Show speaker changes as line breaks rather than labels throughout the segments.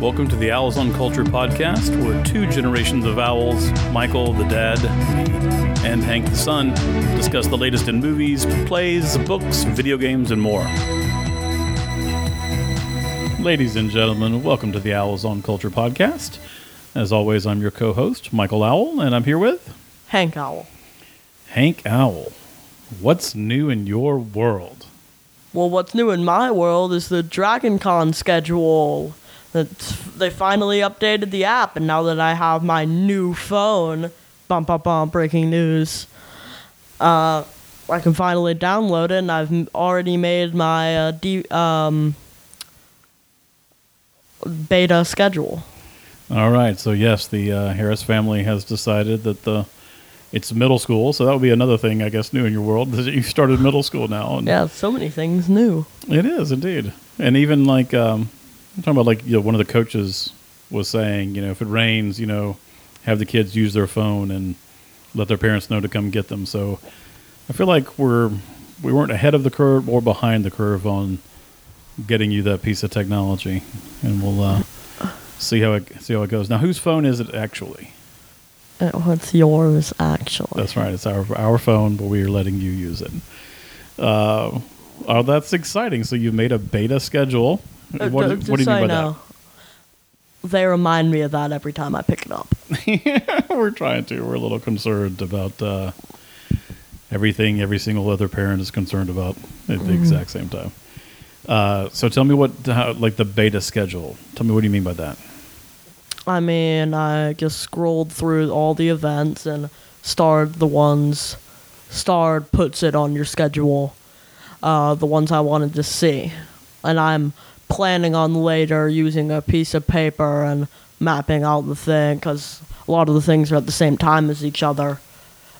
Welcome to the Owls on Culture podcast, where two generations of owls, Michael the dad, me, and Hank the son, discuss the latest in movies, plays, books, video games, and more. Ladies and gentlemen, welcome to the Owls on Culture podcast. As always, I'm your co host, Michael Owl, and I'm here with
Hank Owl.
Hank Owl. What's new in your world?
Well, what's new in my world is the Dragon Con schedule. That they finally updated the app, and now that I have my new phone, bum bum bum, breaking news. Uh, I can finally download it, and I've already made my uh, D, um, beta schedule.
All right, so yes, the uh, Harris family has decided that the it's middle school, so that would be another thing, I guess, new in your world. That you started middle school now,
Yeah, so many things new.
it is indeed. And even like um, I'm talking about, like you know, one of the coaches was saying, you know, if it rains, you know, have the kids use their phone and let their parents know to come get them. So I feel like we're we weren't ahead of the curve or behind the curve on getting you that piece of technology, and we'll uh, see how it see how it goes. Now, whose phone is it actually?
Uh, What's yours, actually?
That's right. It's our our phone, but we are letting you use it. Uh, oh, that's exciting! So you made a beta schedule.
Uh,
what,
d-
what do you mean by
know, They remind me of that every time I pick it up.
We're trying to. We're a little concerned about uh, everything. Every single other parent is concerned about at
Mm-hmm.
the exact same time. Uh, so tell me what, how, like the beta schedule. Tell me what do you mean by that?
I mean, I just scrolled through all the events and starred the ones. Starred puts it on your schedule, uh, the ones I wanted to see. And I'm planning on later using a piece of paper and mapping out the thing, because a lot of the things are at the same time as each other.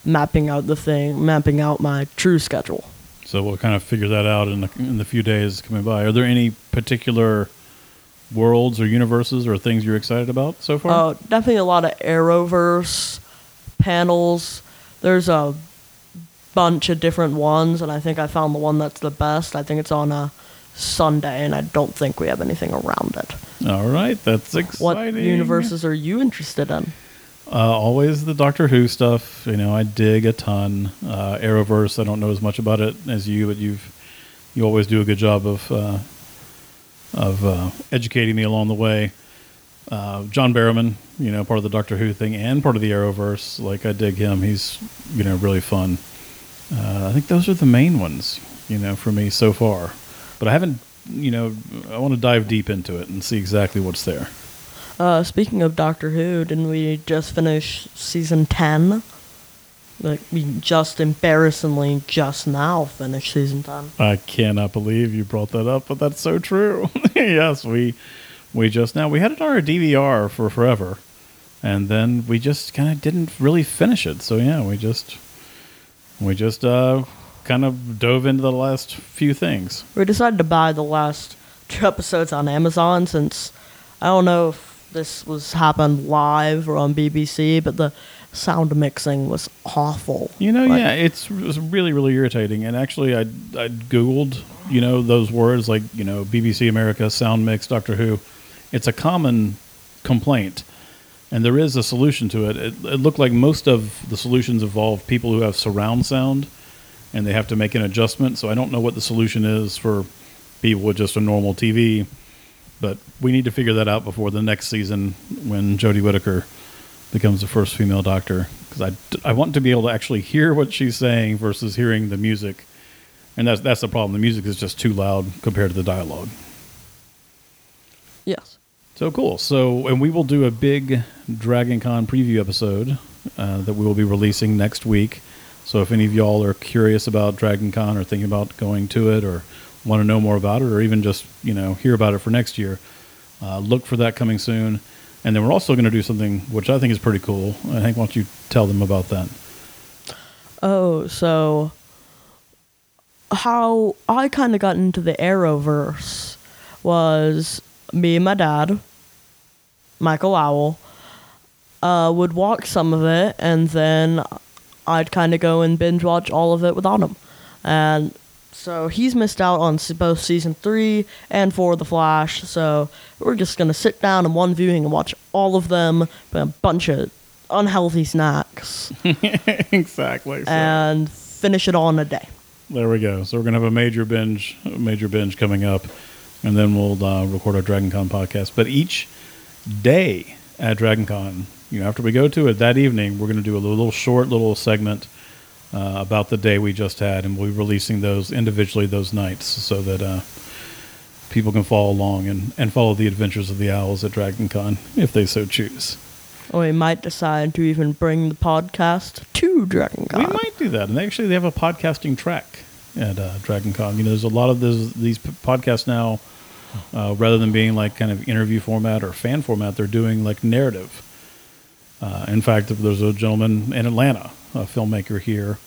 Mapping out the thing, mapping out my true schedule.
So we'll kind of figure that out in the, in the few days coming by. Are there any particular worlds or universes or things you're excited about so far?
Uh, definitely a lot of Arrowverse panels. There's a bunch of different ones, and I think I found the one that's the best. I think it's on a Sunday, and I don't think we have anything around it.
All right, that's exciting.
What universes are you interested in?
Uh, always the Doctor Who stuff. You know, I dig a ton. Uh, Arrowverse. I don't know as much about it as you, but you've you always do a good job of uh, of uh, educating me along the way. Uh, John Barrowman, you know, part of the Doctor Who thing and part of the Arrowverse. Like I dig him. He's you know really fun. Uh, I think those are the main ones, you know, for me so far. But I haven't, you know, I want to dive deep into it and see exactly what's there.
Uh, speaking of Doctor Who, didn't we just finish season 10? Like, we just embarrassingly just now finished season 10.
I cannot believe you brought that up, but that's so true. yes, we we just now we had it on our DVR for forever, and then we just kind of didn't really finish it. So yeah, we just we just uh, kind of dove into the last few things.
We decided to buy the last two episodes on Amazon since I don't know if this was happened live or on BBC, but the sound mixing was awful.
You know,
Like,
yeah, it's, really really irritating. And actually, I I googled you know those words like you know BBC America sound mix Doctor Who. It's a common complaint, and there is a solution to it. It, it looked like most of the solutions involve people who have surround sound, and they have to make an adjustment. So I don't know what the solution is for people with just a normal TV. But we need to figure that out before the next season when Jodie Whittaker becomes the first female doctor because I, I want to be able to actually hear what she's saying versus hearing the music, and that's that's the problem. The music is just too loud compared to the dialogue.
Yes.
So cool. So and we will do a big Dragon Con preview episode uh, that we will be releasing next week. So if any of y'all are curious about Dragon Con or thinking about going to it or want to know more about it or even just you know hear about it for next year, uh, look for that coming soon. And then we're also going to do something which I think is pretty cool. I think why don't you tell them about that?
Oh, so how I kind of got into the Arrowverse was me and my dad, Michael Owl, uh, would walk some of it, and then I'd kind of go and binge watch all of it without him. And So he's missed out on both season three and four of The Flash. So we're just gonna sit down in one viewing and watch all of them, but a bunch of unhealthy snacks,
exactly. So,
and finish it all in a day.
there we go. So we're gonna have a major binge, a major binge coming up, and then we'll uh, record our Dragon Con podcast. But each day at Dragon Con, you know, after we go to it that evening, we're gonna do a little short little segment. Uh, about the day we just had, and we'll be releasing those individually those nights so that uh, people can follow along and, and follow the adventures of the owls at Dragon Con if they so choose.
Or we might decide to even bring the podcast to Dragon Con.
We might do that, and actually, they have a podcasting track at uh, Dragon Con. You know, there's a lot of those, these podcasts now. Uh, rather than being like kind of interview format or fan format, they're doing like narrative. Uh, in fact, there's a gentleman in Atlanta, a filmmaker here,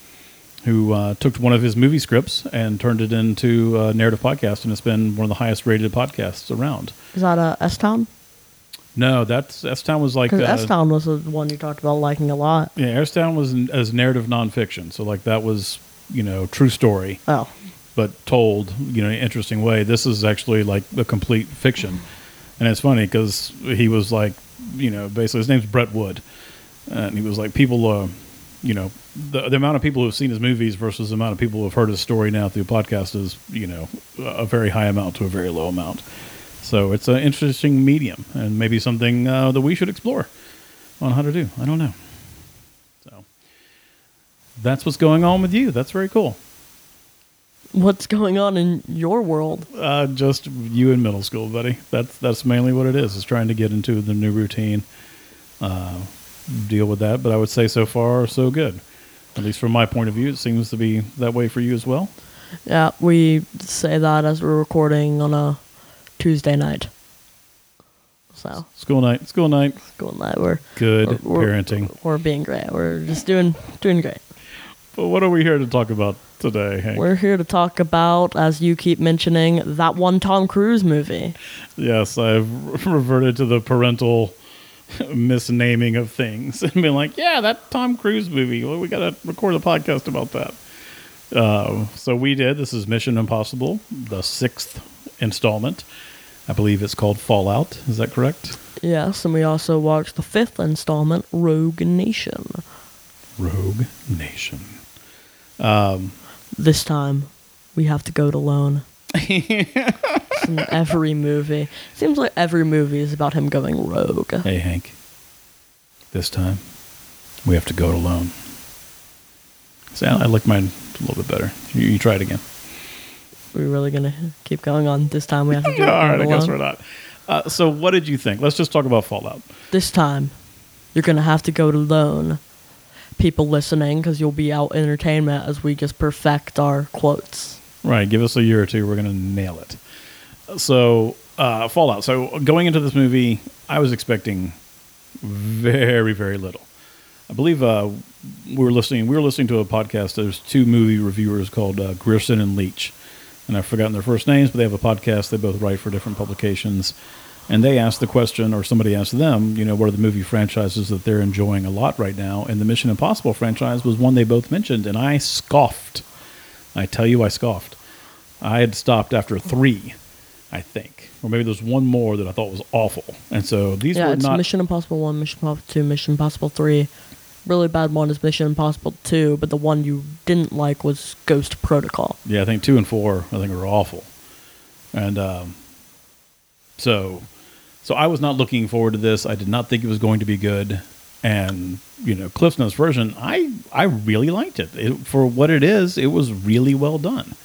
who uh, took one of his movie scripts and turned it into a narrative podcast, and it's been one of the highest rated podcasts around.
Is that uh, S Town?
No, that's S Town was like
Because
uh,
S Town was the one you talked about liking a lot.
yeah, S Town was n- as narrative nonfiction, so like that was you know true story.
Oh,
but told you know in an interesting way. This is actually like a complete fiction, and it's funny because he was like, you know, basically his name's Brett Wood, and he was like, people, uh, you know, the the amount of people who have seen his movies versus the amount of people who have heard his story now through podcast is you know a very high amount to a very low amount. So it's an interesting medium, and maybe something uh, that we should explore on how to do. I don't know. So that's what's going on with you. That's very cool.
What's going on in your world?
Uh, just you in middle school, buddy. That's that's mainly what it is. Is trying to get into the new routine, uh, deal with that. But I would say so far so good. At least from my point of view, it seems to be that way for you as well.
Yeah, we say that as we're recording on a Tuesday night. So,
School night, school night,
school night. we're
good
we're,
parenting.
We're being great. We're just doing doing great.
But what are we here to talk about today, Hank?
We're here to talk about, as you keep mentioning, that one Tom Cruise movie.
yes, I've reverted to the parental misnaming of things and been like, yeah, that Tom Cruise movie. Well, we got to record a podcast about that. Uh, so we did. This is Mission Impossible, the sixth installment. I believe it's called Fallout. Is that correct?
Yes, and we also watched the fifth installment, Rogue Nation.
Rogue Nation.
This time, we have to go it alone. In every movie. Seems like every movie is about him going rogue.
Hey, Hank. This time, we have to go it alone. See, I I like mine a little bit better. You, you try it again.
We're really gonna keep going on. This time we have to do it
All right, I guess we're not. Uh, so, what did you think? Let's just talk about Fallout.
This time, you're gonna have to go it alone. People listening, because you'll be out entertainment as we just perfect our quotes.
Right, give us a year or two. We're going to nail it. So, uh, Fallout. So, going into this movie, I was expecting very, very little. I believe uh, we were listening. We were listening to a podcast. There's two movie reviewers called uh, Grierson and Leitch, and I've forgotten their first names, but they have a podcast. They both write for different publications, and they asked the question, or somebody asked them, you know, what are the movie franchises that they're enjoying a lot right now? And the Mission Impossible franchise was one they both mentioned, and I scoffed. I tell you, I scoffed. I had stopped after three, I think, or maybe there's one more that I thought was awful, and so these
yeah,
were
it's
not.
Mission Impossible 1, Mission Impossible 2, Mission Impossible 3. Really bad one is Mission Impossible 2, but the one you didn't like was Ghost Protocol.
Yeah, I think two and four, I think were awful, and um, so, so I was not looking forward to this. I did not think it was going to be good, and you know, Cliff Notes version, I I really liked it. it. For what it is, it was really well done,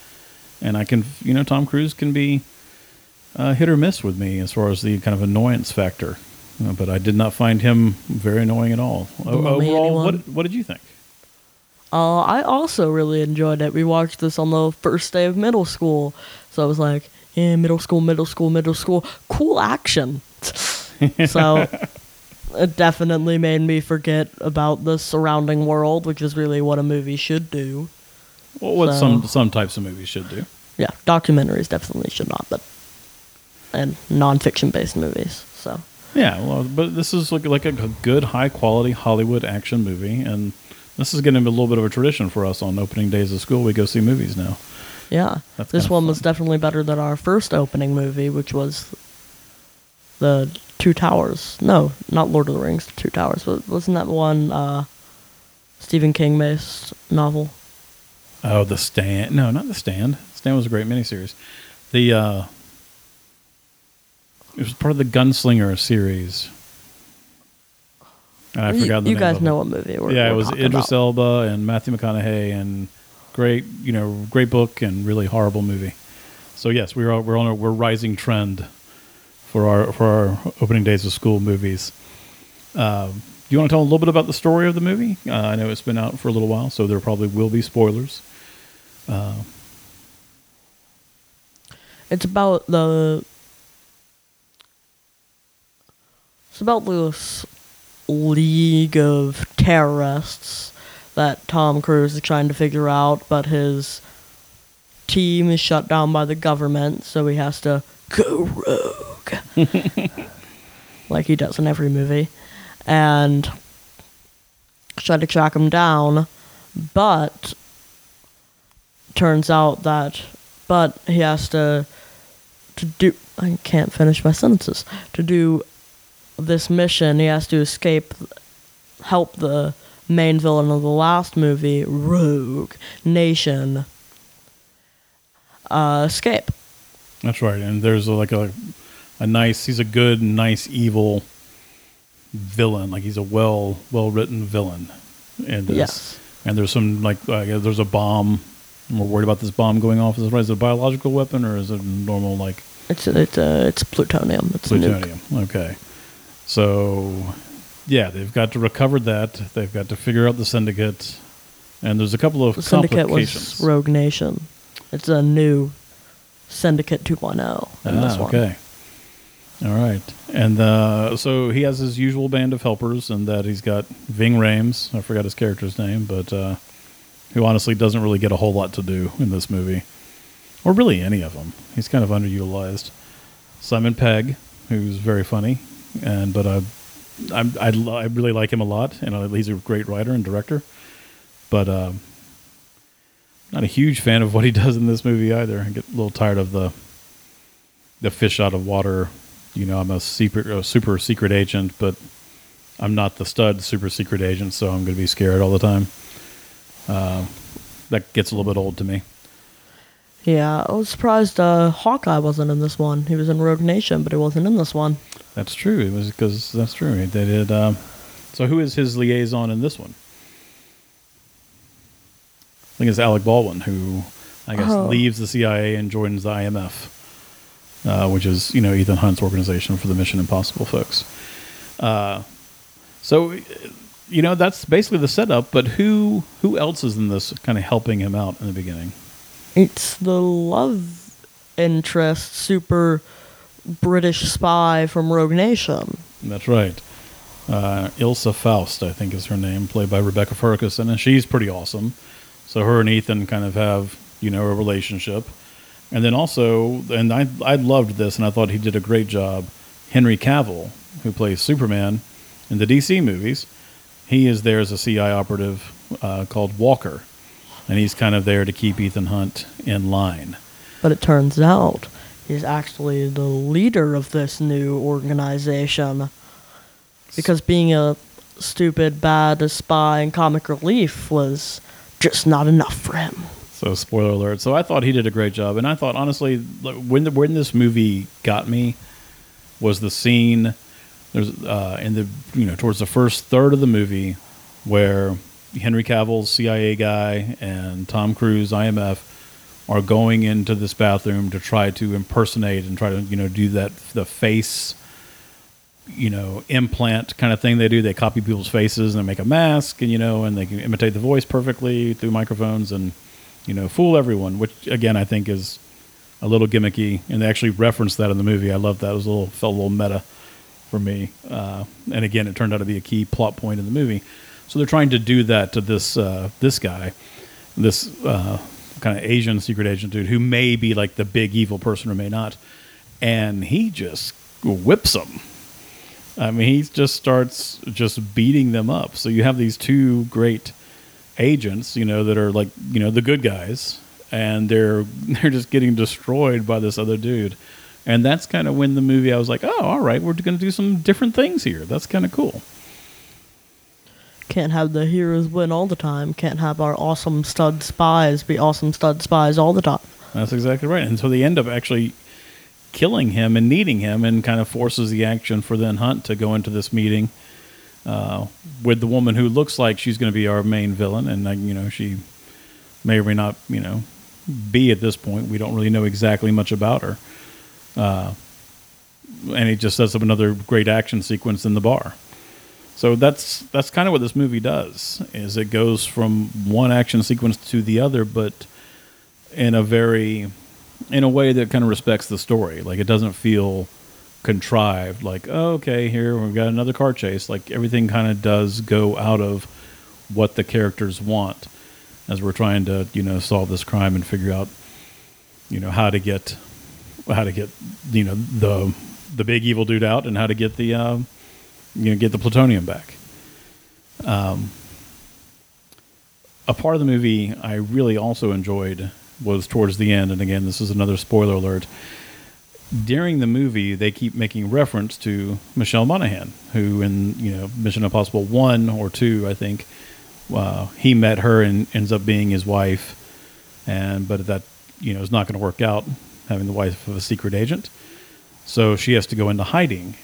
and I can, you know, Tom Cruise can be uh, hit or miss with me as far as the kind of annoyance factor. Uh, but I did not find him very annoying at all. O- Overall, what what did you think?
Uh, I also really enjoyed it. We watched this on the first day of middle school. So I was like, yeah, middle school, middle school, middle school. Cool action. So it definitely made me forget about the surrounding world, which is really what a movie should do.
Well, what
So-
some some types of movies should do.
Yeah, documentaries definitely should not, but and nonfiction based movies. So
Yeah, well, but this is like like a good high quality Hollywood action movie, and this is getting a little bit of a tradition for us on opening days of school. We go see movies now.
Yeah,
That's
this one was definitely better than our first opening movie, which was the Two Towers. No, not Lord of the Rings. Two Towers. Wa- Wasn't that one uh, Stephen King based novel?
Oh, the stand. No, not the stand. Stand was a great miniseries. The uh, it was part of the Gunslinger series. And I
you
forgot the name.
you
name
guys know
it.
what movie we're
yeah, it
we're
was Idris
about.
Elba and Matthew McConaughey, and great, you know, great book and really horrible movie. So yes, we're we're on a we're rising trend for our for our opening days of school movies. Um, do you want to tell a little bit about the story of the movie? Uh, I know it's been out for a little while, so there probably will be spoilers.
It's about the. It's about this league of terrorists that Tom Cruise is trying to figure out, but his team is shut down by the government, so he has to go rogue. like he does in every movie. And try to track him down, but turns out that but he has to to do I can't finish my sentences. To do this mission, he has to escape help the main villain of the last movie, Rogue Nation, uh, escape.
That's right, and there's a, like a a nice. He's a good, nice, evil villain. Like he's a well well written villain. And this.
Yes.
And there's some like uh, there's a bomb. and We're worried about this bomb going off. Is it, right? is it a biological weapon or is it normal like
It's it's uh, it's plutonium. It's a
plutonium? Okay, so yeah, they've got to recover that. They've got to figure out the syndicate, and there's a couple of
The syndicate was Rogue Nation. It's a new Syndicate 2.0 in this
Ah,
one.
okay. All right. And uh, so he has his usual band of helpers, and that he's got Ving Rhames. I forgot his character's name, but uh, who honestly doesn't really get a whole lot to do in this movie, or really any of them. He's kind of underutilized. Simon Pegg, who's very funny, and but uh, I'm, I I really like him a lot, and uh, he's a great writer and director. But uh, not a huge fan of what he does in this movie either. I get a little tired of the the fish out of water. You know, I'm a super, a super secret agent, but I'm not the stud super secret agent, so I'm going to be scared all the time. Uh, that gets a little bit old to me.
Yeah, I was surprised uh, Hawkeye wasn't in this one. He was in Rogue Nation, but he wasn't in this one.
That's true. It was because that's true. They did. Um, so, who is his liaison in this one? I think it's Alec Baldwin, who I guess
Oh.
leaves the CIA and joins the IMF, uh, which is you know Ethan Hunt's organization for the Mission Impossible folks. Uh, so, you know that's basically the setup. But who who else is in this kind of helping him out in the beginning?
It's the love interest, super British spy from Rogue Nation.
That's right. Uh, Ilsa Faust, I think, is her name, played by Rebecca Ferguson, and she's pretty awesome. So her and Ethan kind of have, you know, a relationship. And then also, and I I loved this, and I thought he did a great job. Henry Cavill, who plays Superman in the DC movies, he is there as a CI operative uh, called Walker, and he's kind of there to keep Ethan Hunt in line.
But it turns out he's actually the leader of this new organization. Because being a stupid, bad spy and comic relief was just not enough for him.
So spoiler alert. So I thought he did a great job, and I thought honestly, when the, when this movie got me was the scene. There's uh, in the you know towards the first third of the movie where Henry Cavill's CIA guy and Tom Cruise IMF are going into this bathroom to try to impersonate and try to you know do that the face you know implant kind of thing they do they copy people's faces and they make a mask and you know and they can imitate the voice perfectly through microphones and you know fool everyone which again i think is a little gimmicky and they actually referenced that in the movie. I love that. It was a little felt a little meta for me. Uh, and again it turned out to be a key plot point in the movie. So they're trying to do that to this uh, this guy this uh, kind of asian secret agent dude who may be like the big evil person or may not. And he just whips them I mean, he just starts just beating them up. So you have these two great agents, you know, that are like, you know, the good guys, and they're they're just getting destroyed by this other dude. And that's kind of when the movie I was like, "Oh, all right, we're going to do some different things here. That's kind of cool."
Can't have the heroes win all the time. Can't have our awesome stud spies be awesome stud spies all the time.
That's exactly right. And so they end up actually killing him and needing him, and kind of forces the action for Ethan Hunt to go into this meeting uh, with the woman who looks like she's going to be our main villain, and uh, you know she may or may not, you know, be at this point. We don't really know exactly much about her. Uh, and he just sets up another great action sequence in the bar. So that's that's kind of what this movie does. Is it goes from one action sequence to the other, but in a very in a way that kind of respects the story. Like it doesn't feel contrived. Like oh, okay, here we've got another car chase. Like everything kind of does go out of what the characters want as we're trying to you know solve this crime and figure out you know how to get how to get you know the the big evil dude out and how to get the uh, you know get the plutonium back. Um, a part of the movie I really also enjoyed was towards the end, and again, this is another spoiler alert. During the movie, they keep making reference to Michelle Monaghan, who in you know Mission Impossible one or two, I think, uh, he met her and ends up being his wife, and but that you know is not going to work out, having the wife of a secret agent. So she has to go into hiding,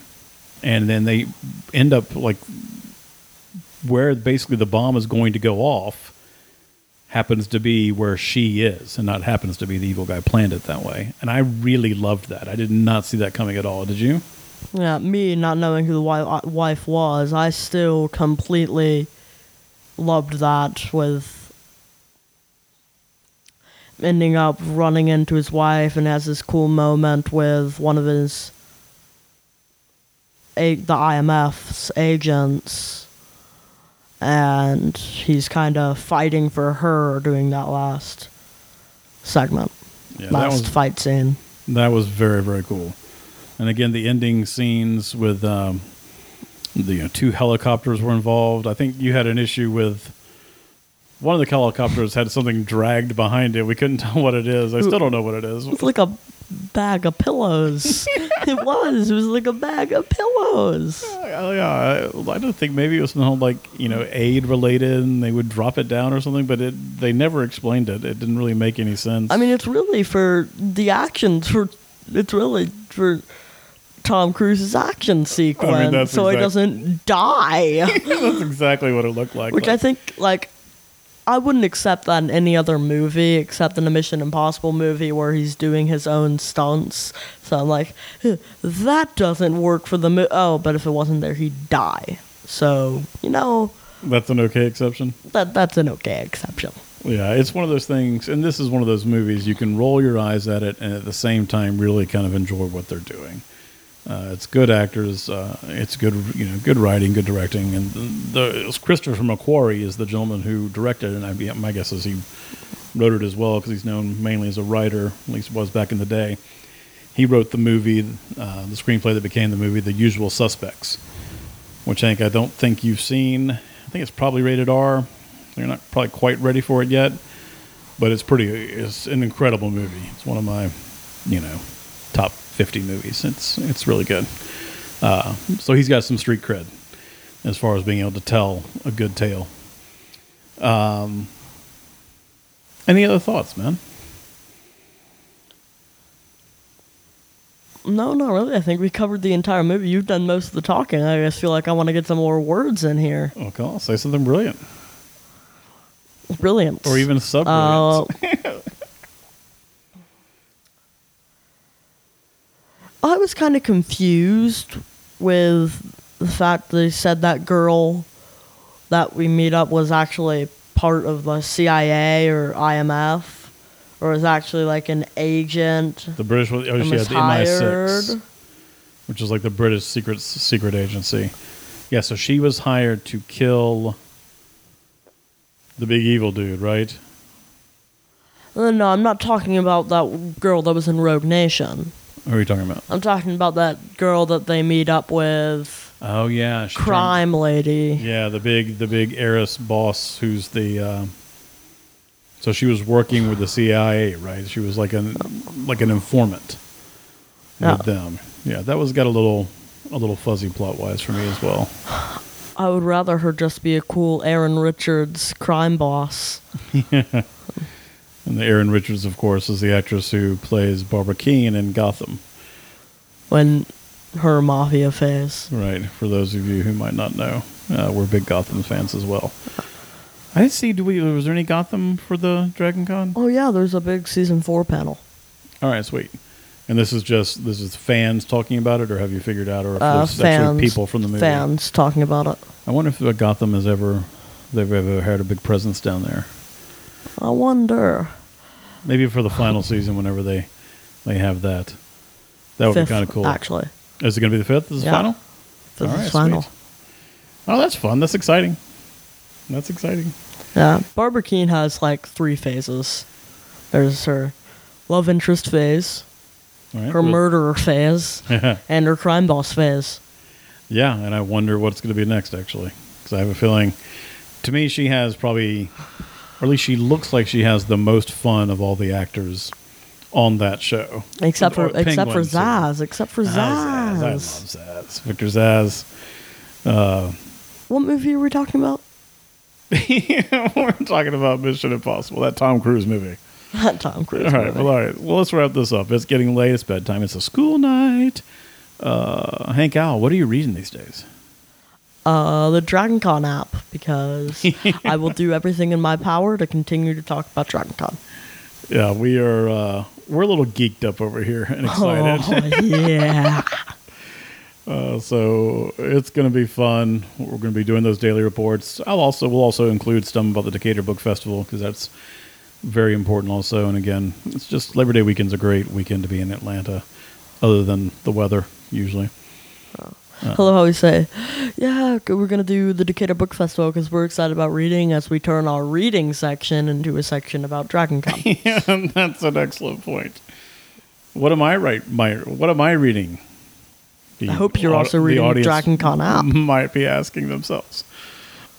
and then they end up like where basically the bomb is going to go off happens to be where she is and not happens to be the evil guy planned it that way. And i really loved that. I did not see that coming at all. Did you?
Yeah, me not knowing who the wi- uh, wife was, I still completely loved that with ending up running into his wife and has this cool moment with one of his the IMF's agents and he's kind of fighting for her during that last segment
yeah
last
was
fight scene
that was very very cool and again the ending scenes with um, the you know, two helicopters were involved i think you had an issue with one of the helicopters had something dragged behind it we couldn't tell what it is i still don't know what it is
It's like a bag of pillows. it was. It was like a bag of pillows.
Oh yeah, I, I don't think maybe it was something like you know aid related, and they would drop it down or something. But it they never explained it. It didn't really make any sense.
I mean, it's really for the actions. For it's really for Tom Cruise's action sequence,
that's
so he doesn't die.
that's exactly what it looked like.
Which I think, like, I wouldn't accept that in any other movie except in a Mission Impossible movie where he's doing his own stunts. So I'm like, that doesn't work for the movie. Oh, but if it wasn't there, he'd die. So you know
that's an okay exception.
that that's an okay exception.
Yeah, it's one of those things, and this is one of those movies you can roll your eyes at it, and at the same time really kind of enjoy what they're doing. Uh, it's good actors, uh, it's good you know good writing, good directing, and the, the Christopher McQuarrie is the gentleman who directed it. And I, my guess is he wrote it as well because he's known mainly as a writer, at least was back in the day. He wrote the movie, uh, the screenplay that became the movie, The Usual Suspects, which Hank I don't think you've seen. I think it's probably rated R. You're not probably quite ready for it yet, but it's pretty. It's an incredible movie. It's one of my, you know, top 50 movies. It's it's really good. Uh, so he's got some street cred as far as being able to tell a good tale. Um, any other thoughts, man?
No, not really. I think we covered the entire movie. You've done most of the talking. I just feel like I want to get some more words in here.
Okay, I'll say something brilliant,
Brilliant.
or even sub
Uh, I was kind of confused with the fact that they said that girl that we meet up was actually part of the CIA or IMF, or was actually like an agent.
the British. Oh, she
was
had the MI6.
hired.
which is like the British secret secret agency. Yeah, so she was hired to kill the big evil dude, right?
Uh, No, I'm not talking about that girl that was in Rogue Nation.
What are you talking about?
I'm talking about that girl that they meet up with,
Oh yeah, she turned-
crime lady.
yeah, the big the big heiress boss who's the uh, So she was working with the CIA, right? She was like an like an informant
Yeah.
with them. Yeah, that was got a little a little fuzzy plot wise for me as well.
I would rather her just be a cool Erin Richards crime boss.
And the Erin Richards, of course, is the actress who plays Barbara Kean in Gotham.
when her mafia phase.
Right. For those of you who might not know, uh, we're big Gotham fans as well. I didn't see. Do we? Was there any Gotham for the Dragon Con?
Oh yeah, there's a big season four panel.
All right, sweet. And this is just this is fans talking about it, or have you figured out, or if
Uh,
there's
fans,
actually people from the movie?
fans talking about it.
I wonder if uh, Gotham has ever they've ever had a big presence down there.
I wonder.
Maybe for the final season, whenever they they have that, that would
Fifth,
be kind of cool.
Actually,
Is it going to be the fifth? Is the
Yeah.
final?
Fifth
All
is
right,
final.
sweet. Oh, that's fun. That's exciting. That's exciting.
Yeah, Barbara Kean has like three phases. There's her love interest phase,
right.
her murderer phase, and her crime boss phase.
Yeah, and I wonder what's going to be next, actually, because I have a feeling. To me, she has probably, or at least she looks like she has the most fun of all the actors on that show.
Except for
Or
except for. Zsasz. Except for
Ah, Zsasz. I love
Zsasz.
Zsasz. Victor Zsasz. Uh,
What movie are we talking about?
we're talking about Mission Impossible, that Tom Cruise movie.
That Tom Cruise.
All right,
movie.
well, all right. Well, let's wrap this up. It's getting late. It's bedtime. It's a school night. Uh, Hank Owl, what are you reading these days?
Uh, the Dragon Con app because I will do everything in my power to continue to talk about Dragon Con.
Yeah, we are. Uh, we're a little geeked up over here and excited.
Oh yeah.
Uh, so it's going to be fun. We're going to be doing those daily reports. I'll also we'll also include some about the Decatur Book Festival because that's very important also. And again, it's just Labor Day weekend's a great weekend to be in Atlanta, other than the weather usually.
Hello, how we say, yeah, we're gonna do the Decatur Book Festival because we're excited about reading as we turn our reading section into a section about Dragon Con.
yeah, that's an excellent point. What am I right? My what am I reading? The
I hope you're
au-
also reading
audience
Dragon Con app.
Might be asking themselves,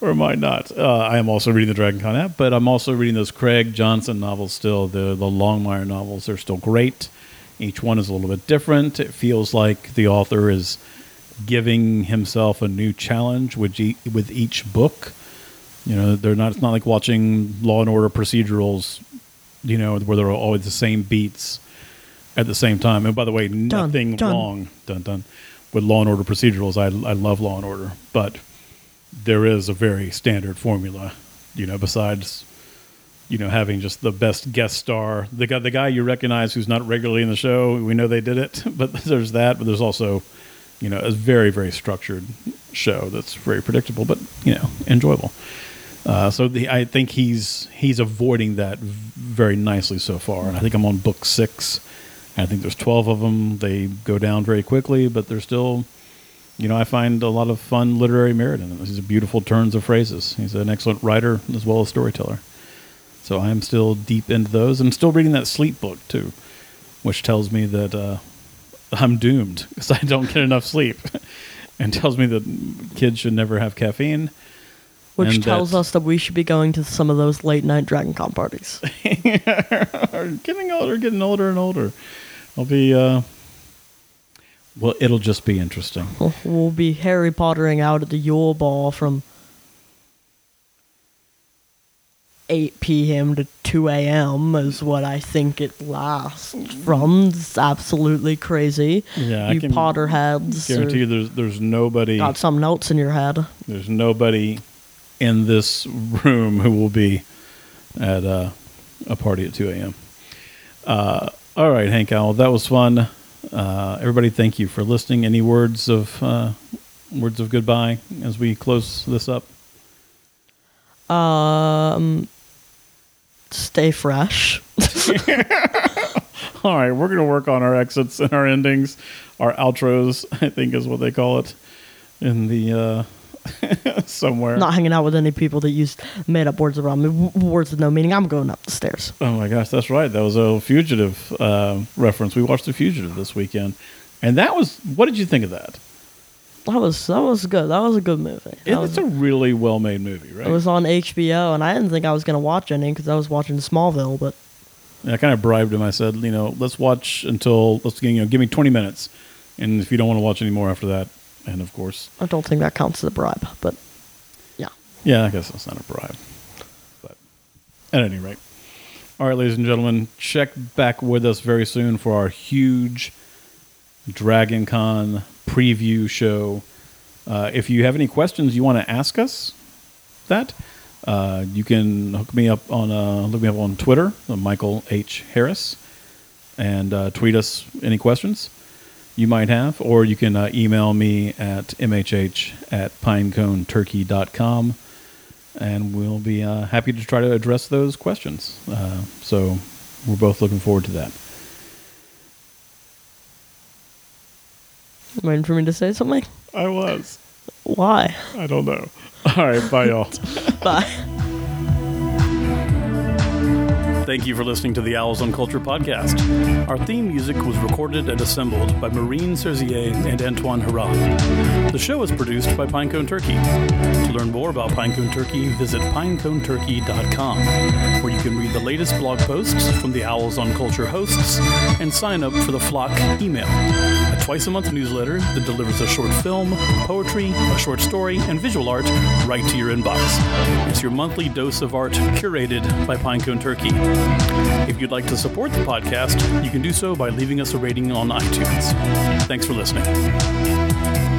or might not. Uh, I am also reading the Dragon Con app, but I'm also reading those Craig Johnson novels. Still, the the Longmire novels. They're still great. Each one is a little bit different. It feels like the author is giving himself a new challenge with each, with each book. You know, they're not. It's not like watching Law and Order procedurals. You know, where there are always the same beats at the same time. And by the way, nothing
done.
wrong. Dun dun. With Law and Order procedurals, I I love Law and Order, but there is a very standard formula. You know, besides you know having just the best guest star, the guy the guy you recognize who's not regularly in the show. We know they did it, but there's that. But there's also you know a very very structured show that's very predictable, but you know enjoyable. Uh, so the, I think he's he's avoiding that very nicely so far, and I think I'm on book six. I think there's 12 of them. They go down very quickly, but they're still, you know, I find a lot of fun literary merit in them. These are beautiful turns of phrases. He's an excellent writer as well as storyteller. So I am still deep into those, and still reading that sleep book too, which tells me that uh, I'm doomed because I don't get enough sleep, and tells me that kids should never have caffeine.
Which tells
that-
us that we should be going to some of those late night Dragon Con parties.
are getting older, getting older and older. I'll be, uh, well, it'll just be interesting.
We'll be Harry Pottering out at the Yule Ball from 8 p.m. to 2 a.m. is what I think it lasts from. It's absolutely crazy.
Yeah, I
you
can
Potterheads
Guarantee you, there's there's nobody,
got something else in your head.
there's nobody in this room who will be at uh, a party at 2 a.m. Uh, all right, Hank Owl, that was fun. Uh, everybody, thank you for listening. Any words of uh, words of goodbye as we close this up?
Um, stay fresh.
All right, we're going to work on our exits and our endings, our outros, I think is what they call it in the uh somewhere.
Not hanging out with any people that used made up words around me. Words with no meaning. I'm going up the stairs.
Oh my gosh, that's right. That was a fugitive uh, reference. We watched The Fugitive this weekend. And that was what did you think of that?
That was that was good. That was a good movie. That
It-
was-
it's a really well made movie, right?
it was on HBO, and I didn't think I was gonna watch any because I was watching Smallville, but
And I kind of bribed him. I said, you know, let's watch until let's you know, give me twenty minutes, and if you don't want to watch any more after that, and of course,
I don't think that counts as a bribe. But yeah,
yeah, I guess that's not a bribe. But at any rate, all right, ladies and gentlemen, check back with us very soon for our huge Dragon Con preview show. Uh, if you have any questions you want to ask us, that uh, you can hook me up on uh, look me up on Twitter, uh, Michael H Harris, and uh, tweet us any questions you might have, or you can uh, email me at mhh at pineconeturkey.com, and we'll be uh, happy to try to address those questions. So we're both looking forward to that.
Waiting for me to say something.
I was.
Why?
I don't know. All right, bye, y'all.
Bye.
Thank you for listening to the Owls on Culture podcast. Our theme music was recorded and assembled by Marine Cerzier and Antoine Haran. The show is produced by Pinecone Turkey. To learn more about Pinecone Turkey, visit pineconeturkey.com, where you can read the latest blog posts from the Owls on Culture hosts and sign up for the Flock email, a twice a month newsletter that delivers a short film, poetry, a short story, and visual art right to your inbox. It's your monthly dose of art curated by Pinecone Turkey. If you'd like to support the podcast, you can do so by leaving us a rating on iTunes. Thanks for listening.